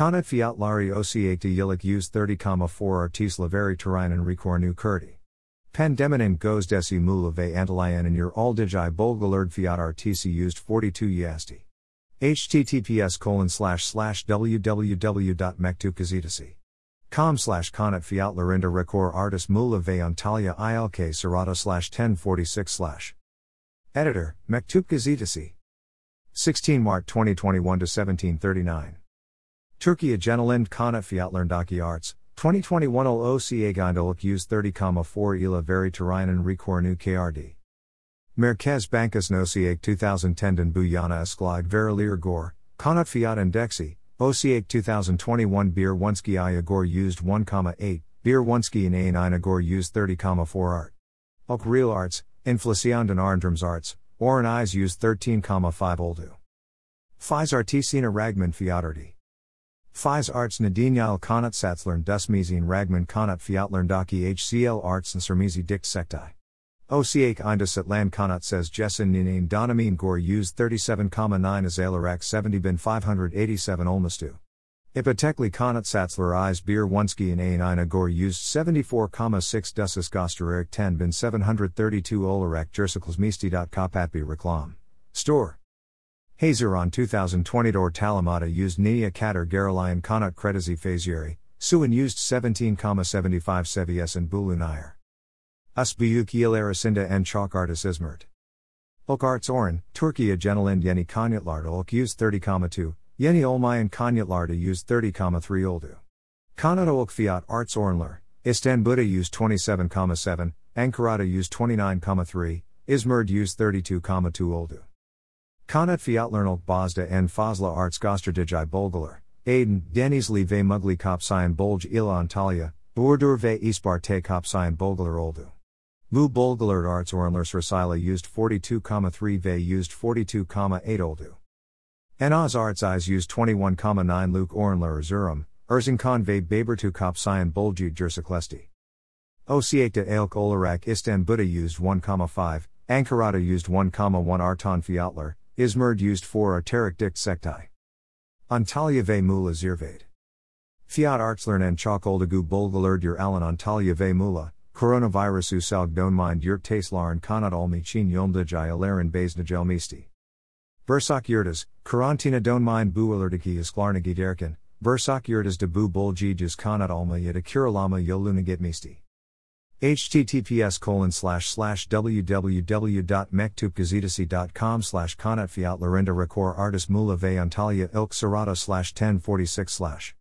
Kanat fiat lari osiate yilik use 30,4 artis laveri terinen recornu kurdi. Pandeminim goes desi mulave antalayan in your aldigi bolgalerd fiat artisi used 42 yasti. https colon slash slash www.mektupgazetasi. Com slash Kanat fiat larinda record artis mulave antalya ilk serata slash 1046 slash. Editor, Mektup Gazetesi. 16 Mart 2021 to 1739. Turkey Genelind Kanat Fiyatlarındaki Arts, 2021 OCA use 30,4 ila veri terinen rekornu KRD. Merkez Bankası Nosiak 2010 bu yana esklide verilir gore, Kanat Fiat Indexi, OCA 2021 Beer Wunski Igor used 1,8, Beer Wunski in Ain Igor used 30,4 art. Ok Real Arts, Inflacion den Arndrums Arts, Oran Eyes used 13,5 Oldu. Fies Artisina Ragman Fiatardi. Fies Arts Nadinyal Kanat Satslern Dusmizin Ragman Kanat Fiatlerndaki HCL Arts and Sermizi Dikt Sektai. OCH Indus Land Kanat says Jessin Ninain Donamin Gore used 37,9 Azalarak 70 bin 587 Olmastu. Ipatekli Kanat Satzler Eyes Beer Wunski and Ain Gore used 74,6 Dussis Gosterik 10 bin 732 Olarak Jersikles Misti. Kopatbi Reklam. Store. Hazer on 2020 Dor Talamata used Nia Kater Garalian Kanat Kredizi Fazieri, Suan used 17,75 Sevies and Bulunayar. Usbuyuk Yil Arasinda and Chalk Artis Ismert. Ulk Arts Oran, Turkiya Genelind Yeni Kanyatlarda Ulk used 30,2, Yeni Olmayan Kanyatlarda used 30,3 Oldu. Kanada Ulk Fiat Arts Ornler, Istanbul used 27,7, Ankarata used 29,3, Izmerd used 32,2 Oldu. Kanat Fiatlernalk Bazda en Fazla Arts Gosterdijai Bolgalar, Aden, Denizli ve Mugli Kopsayan Bolj ila Antalya, Burdur ve Isparte Kopsayan Bolgalar Oldu. Mu Bolgalar Arts Ornlers Rasila used 42,3 ve used 42,8 Oldu. Enaz Arts Eyes used 21,9 Luke Ornler Erzurum, Erzincan ve Babertu Kopsayan Bolju Jersiklesti. Osiekta Ailk Olarak Istanbul used 1,5, Ankarata used 1,1 Artan Fiatler, Izmerd used 4 Arteric Dict Sektai. Antalya ve Muğla Zirvade. Fiat Artslern en Chalk Oldagu Bulgalerd Yer Alan Antalya ve Muğla, Coronavirus Usalg Don Mind Yurt Taslaren Kanat Olmi Chin Yomdajai Alarin Baznajel Misti. Bursak Yurtas, Karantina Don Mind Bu Alertiki Isklarnagi Derkin, Bursak Yurtas de Bu Buljijas Kanat Alma Yada Kuralama Yolunagit Misti https colon slash slash www.mektupgazetasi.com slash konat fiat larinda record artist mula ve antalya ilk serata slash 1046 slash